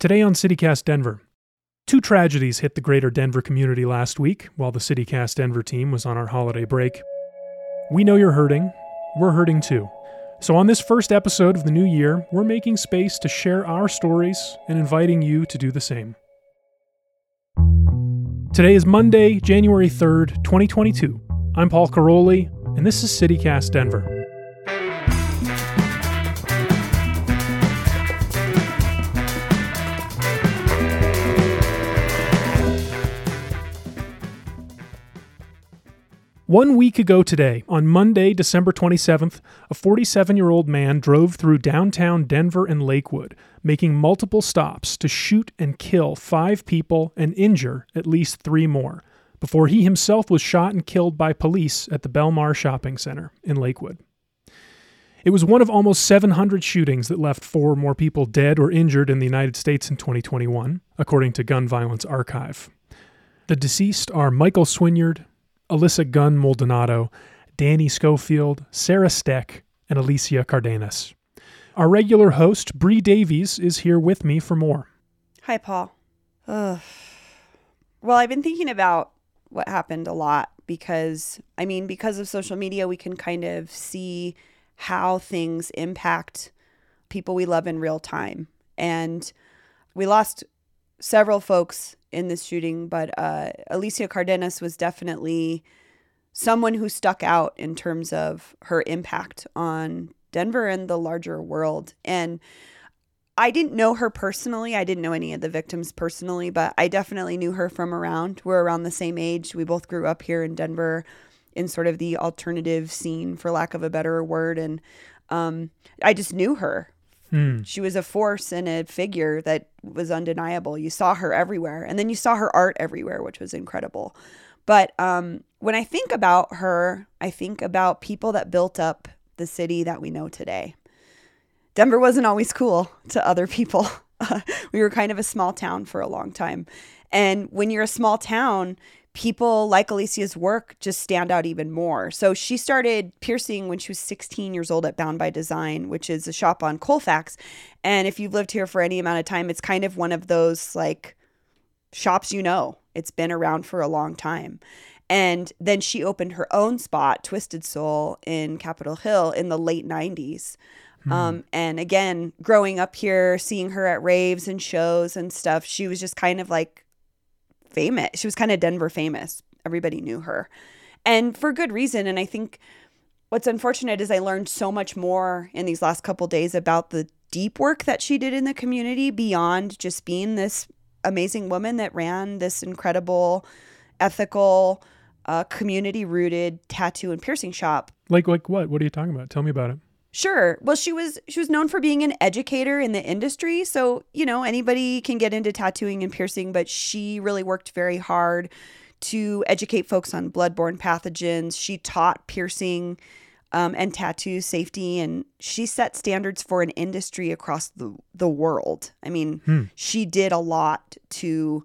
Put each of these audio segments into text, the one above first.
Today on CityCast Denver, two tragedies hit the greater Denver community last week while the CityCast Denver team was on our holiday break. We know you're hurting. We're hurting too. So, on this first episode of the new year, we're making space to share our stories and inviting you to do the same. Today is Monday, January 3rd, 2022. I'm Paul Karolyi, and this is CityCast Denver. One week ago today, on Monday, December 27th, a 47 year old man drove through downtown Denver and Lakewood, making multiple stops to shoot and kill five people and injure at least three more, before he himself was shot and killed by police at the Belmar Shopping Center in Lakewood. It was one of almost 700 shootings that left four more people dead or injured in the United States in 2021, according to Gun Violence Archive. The deceased are Michael Swinyard, Alyssa Gunn Maldonado, Danny Schofield, Sarah Steck, and Alicia Cardenas. Our regular host, Bree Davies, is here with me for more. Hi, Paul. Ugh. Well, I've been thinking about what happened a lot because, I mean, because of social media, we can kind of see how things impact people we love in real time. And we lost several folks in this shooting, but uh, Alicia Cardenas was definitely someone who stuck out in terms of her impact on Denver and the larger world. And I didn't know her personally. I didn't know any of the victims personally, but I definitely knew her from around. We're around the same age. We both grew up here in Denver in sort of the alternative scene, for lack of a better word. And um, I just knew her Hmm. She was a force and a figure that was undeniable. You saw her everywhere. And then you saw her art everywhere, which was incredible. But um, when I think about her, I think about people that built up the city that we know today. Denver wasn't always cool to other people. we were kind of a small town for a long time. And when you're a small town, people like Alicia's work just stand out even more. So she started piercing when she was 16 years old at Bound by Design, which is a shop on Colfax. And if you've lived here for any amount of time, it's kind of one of those like shops you know. It's been around for a long time. And then she opened her own spot, Twisted Soul, in Capitol Hill in the late 90s. Hmm. Um, and again, growing up here, seeing her at raves and shows and stuff, she was just kind of like famous. She was kind of Denver famous. Everybody knew her. And for good reason. And I think what's unfortunate is I learned so much more in these last couple days about the deep work that she did in the community beyond just being this amazing woman that ran this incredible, ethical, uh, community rooted tattoo and piercing shop. Like, like what? What are you talking about? Tell me about it. Sure. Well, she was she was known for being an educator in the industry, so you know anybody can get into tattooing and piercing, but she really worked very hard to educate folks on bloodborne pathogens. She taught piercing um, and tattoo safety, and she set standards for an industry across the the world. I mean, hmm. she did a lot to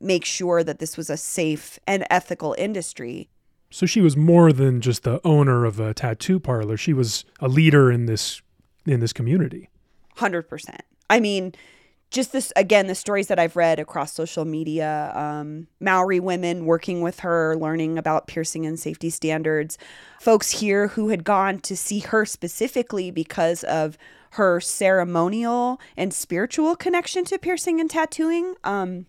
make sure that this was a safe and ethical industry. So she was more than just the owner of a tattoo parlor. She was a leader in this in this community. 100%. I mean, just this again the stories that i've read across social media um, maori women working with her learning about piercing and safety standards folks here who had gone to see her specifically because of her ceremonial and spiritual connection to piercing and tattooing um,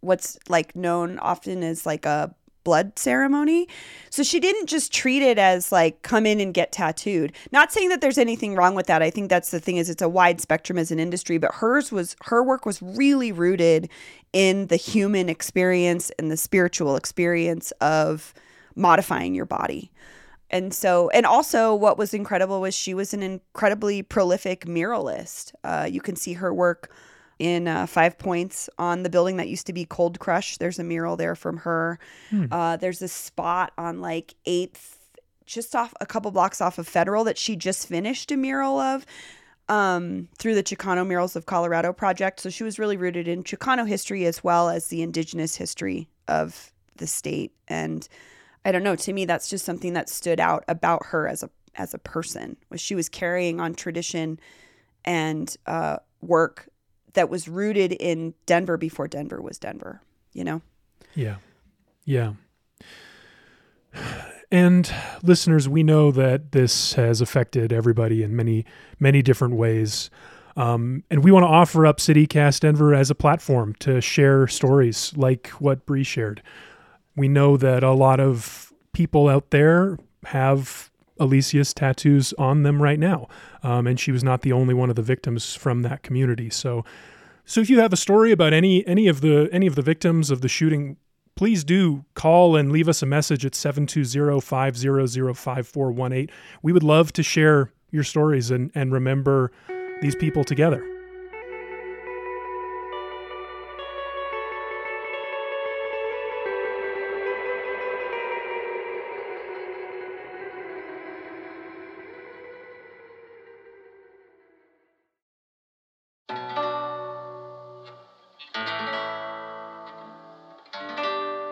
what's like known often as like a blood ceremony. So she didn't just treat it as like come in and get tattooed. Not saying that there's anything wrong with that. I think that's the thing is it's a wide spectrum as an industry, but hers was her work was really rooted in the human experience and the spiritual experience of modifying your body. And so, and also, what was incredible was she was an incredibly prolific muralist. Uh, you can see her work in uh, Five Points on the building that used to be Cold Crush. There's a mural there from her. Hmm. Uh, there's a spot on like 8th, just off a couple blocks off of Federal that she just finished a mural of um, through the Chicano Murals of Colorado project. So she was really rooted in Chicano history as well as the indigenous history of the state. And I don't know, to me, that's just something that stood out about her as a as a person was she was carrying on tradition and uh, work that was rooted in Denver before Denver was Denver, you know? Yeah. Yeah. And listeners, we know that this has affected everybody in many, many different ways. Um, and we want to offer up CityCast Denver as a platform to share stories like what Bree shared. We know that a lot of people out there have Alicia's tattoos on them right now, um, and she was not the only one of the victims from that community. So, so if you have a story about any any of the any of the victims of the shooting, please do call and leave us a message at 720-500-5418. We would love to share your stories and and remember these people together.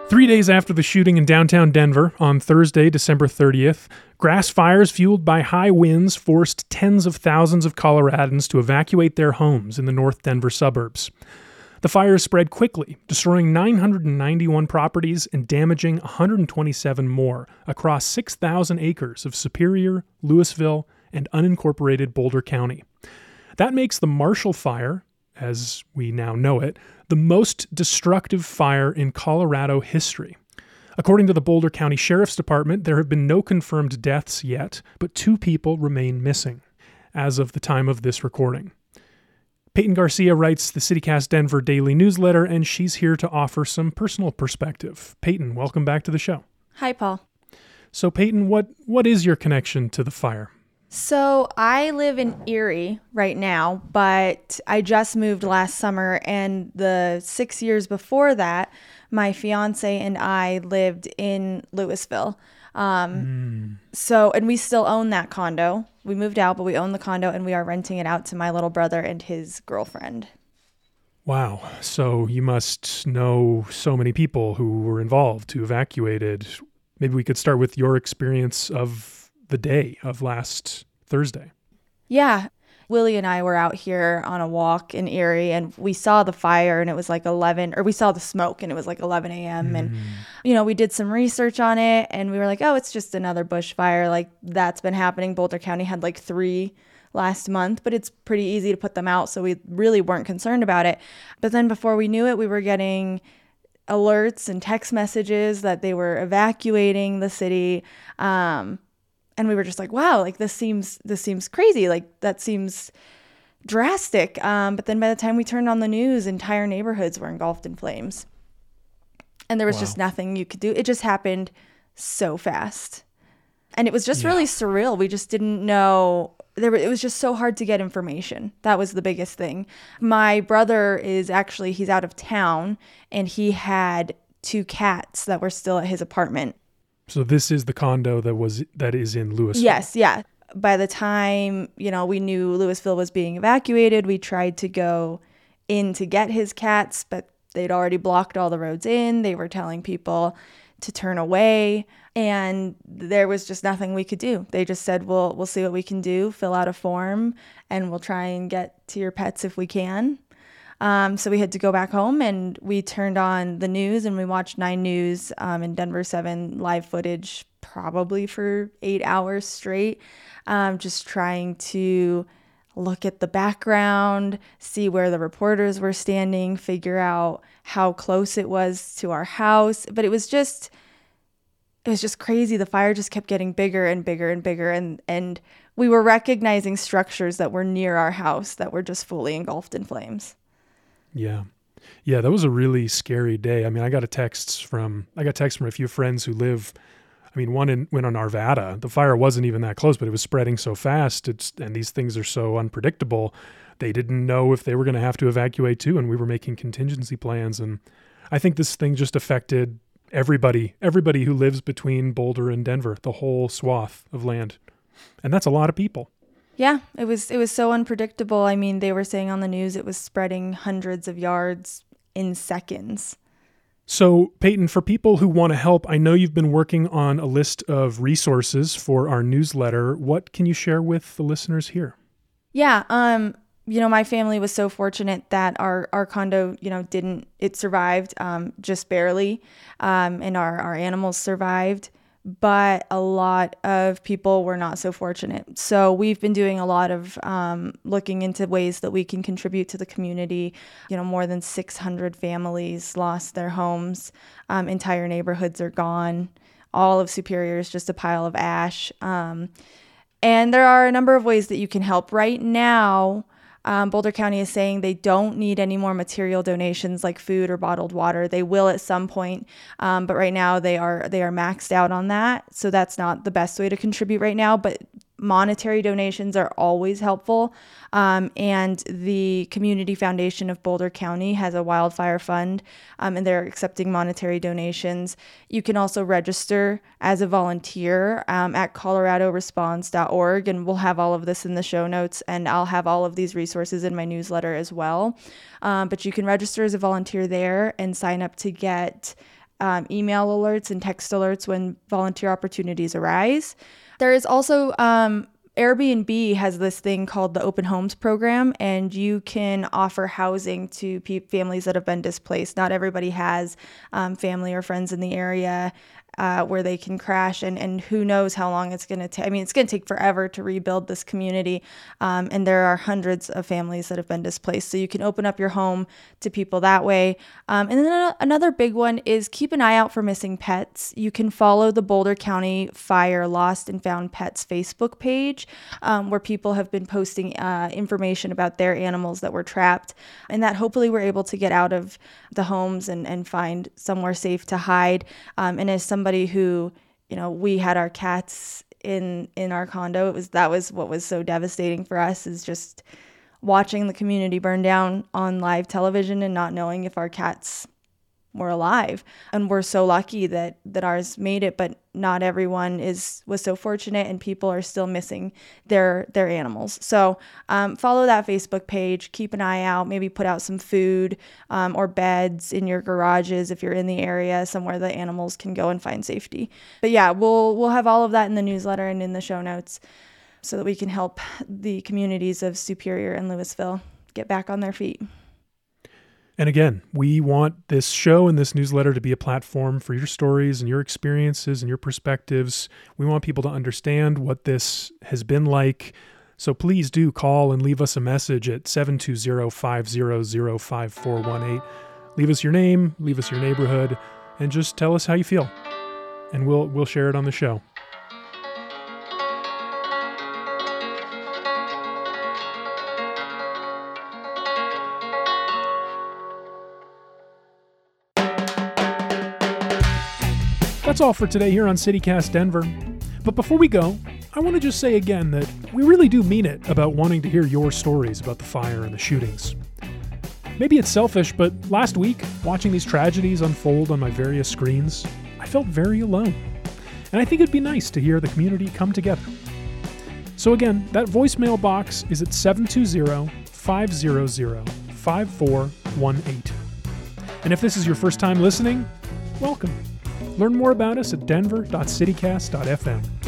Three days after the shooting in downtown Denver on Thursday, December 30th, grass fires fueled by high winds forced tens of thousands of Coloradans to evacuate their homes in the North Denver suburbs. The fires spread quickly, destroying 991 properties and damaging 127 more across 6,000 acres of Superior, Louisville, and unincorporated Boulder County. That makes the Marshall Fire, as we now know it, the most destructive fire in Colorado history. According to the Boulder County Sheriff's Department, there have been no confirmed deaths yet, but two people remain missing as of the time of this recording. Peyton Garcia writes the CityCast Denver daily newsletter, and she's here to offer some personal perspective. Peyton, welcome back to the show. Hi, Paul. So, Peyton, what, what is your connection to the fire? So I live in Erie right now, but I just moved last summer. And the six years before that, my fiance and I lived in Louisville. Um, mm. So, and we still own that condo. We moved out, but we own the condo and we are renting it out to my little brother and his girlfriend. Wow. So you must know so many people who were involved, who evacuated. Maybe we could start with your experience of the day of last Thursday. Yeah. Willie and I were out here on a walk in Erie and we saw the fire and it was like 11, or we saw the smoke and it was like 11 a.m. Mm. And, you know, we did some research on it and we were like, oh, it's just another bushfire. Like that's been happening. Boulder County had like three last month, but it's pretty easy to put them out. So we really weren't concerned about it. But then before we knew it, we were getting alerts and text messages that they were evacuating the city. Um, and we were just like wow like this seems this seems crazy like that seems drastic. Um, but then by the time we turned on the news entire neighborhoods were engulfed in flames. And there was wow. just nothing you could do. It just happened so fast. And it was just yeah. really surreal. We just didn't know. There it was just so hard to get information. That was the biggest thing. My brother is actually he's out of town and he had two cats that were still at his apartment so this is the condo that was that is in Louisville. Yes, yeah. By the time, you know, we knew Louisville was being evacuated, we tried to go in to get his cats, but they'd already blocked all the roads in. They were telling people to turn away and there was just nothing we could do. They just said, "We'll we'll see what we can do, fill out a form and we'll try and get to your pets if we can." Um, so we had to go back home and we turned on the news and we watched 9 News um, in Denver 7 live footage probably for eight hours straight, um, just trying to look at the background, see where the reporters were standing, figure out how close it was to our house. But it was just it was just crazy. The fire just kept getting bigger and bigger and bigger and and we were recognizing structures that were near our house that were just fully engulfed in flames. Yeah. Yeah, that was a really scary day. I mean, I got a text from I got text from a few friends who live I mean, one in went on Arvada. The fire wasn't even that close, but it was spreading so fast. It's and these things are so unpredictable. They didn't know if they were going to have to evacuate too, and we were making contingency plans. And I think this thing just affected everybody, everybody who lives between Boulder and Denver, the whole swath of land, and that's a lot of people. Yeah, it was it was so unpredictable. I mean, they were saying on the news it was spreading hundreds of yards in seconds. So, Peyton, for people who want to help, I know you've been working on a list of resources for our newsletter. What can you share with the listeners here? Yeah, um you know, my family was so fortunate that our, our condo, you know, didn't, it survived um, just barely, um, and our, our animals survived. But a lot of people were not so fortunate. So we've been doing a lot of um, looking into ways that we can contribute to the community. You know, more than 600 families lost their homes, um, entire neighborhoods are gone. All of Superior is just a pile of ash. Um, and there are a number of ways that you can help. Right now, um, Boulder County is saying they don't need any more material donations like food or bottled water. They will at some point, um, but right now they are they are maxed out on that. So that's not the best way to contribute right now. But monetary donations are always helpful. Um, and the Community Foundation of Boulder County has a wildfire fund, um, and they're accepting monetary donations. You can also register as a volunteer um, at coloradoresponse.org, and we'll have all of this in the show notes, and I'll have all of these resources in my newsletter as well. Um, but you can register as a volunteer there and sign up to get. Um, email alerts and text alerts when volunteer opportunities arise. There is also um, Airbnb has this thing called the Open Homes Program, and you can offer housing to pe- families that have been displaced. Not everybody has um, family or friends in the area uh, where they can crash and, and who knows how long it's going to take. I mean, it's going to take forever to rebuild this community. Um, and there are hundreds of families that have been displaced. So you can open up your home to people that way. Um, and then another big one is keep an eye out for missing pets. You can follow the Boulder County Fire Lost and Found Pets Facebook page um, where people have been posting uh, information about their animals that were trapped and that hopefully we're able to get out of the homes and, and find somewhere safe to hide. Um, and as some somebody who, you know, we had our cats in in our condo. It was that was what was so devastating for us is just watching the community burn down on live television and not knowing if our cats were alive. And we're so lucky that that ours made it but not everyone is was so fortunate and people are still missing their their animals. So um, follow that facebook page keep an eye out maybe put out some food um, or beds in your garages if you're in the area somewhere the animals can go and find safety. But yeah we'll we'll have all of that in the newsletter and in the show notes so that we can help the communities of superior and louisville get back on their feet and again, we want this show and this newsletter to be a platform for your stories and your experiences and your perspectives. We want people to understand what this has been like. So please do call and leave us a message at 720 500 5418. Leave us your name, leave us your neighborhood, and just tell us how you feel. And we'll we'll share it on the show. That's all for today here on CityCast Denver. But before we go, I want to just say again that we really do mean it about wanting to hear your stories about the fire and the shootings. Maybe it's selfish, but last week, watching these tragedies unfold on my various screens, I felt very alone. And I think it'd be nice to hear the community come together. So, again, that voicemail box is at 720 500 5418. And if this is your first time listening, welcome. Learn more about us at denver.citycast.fm.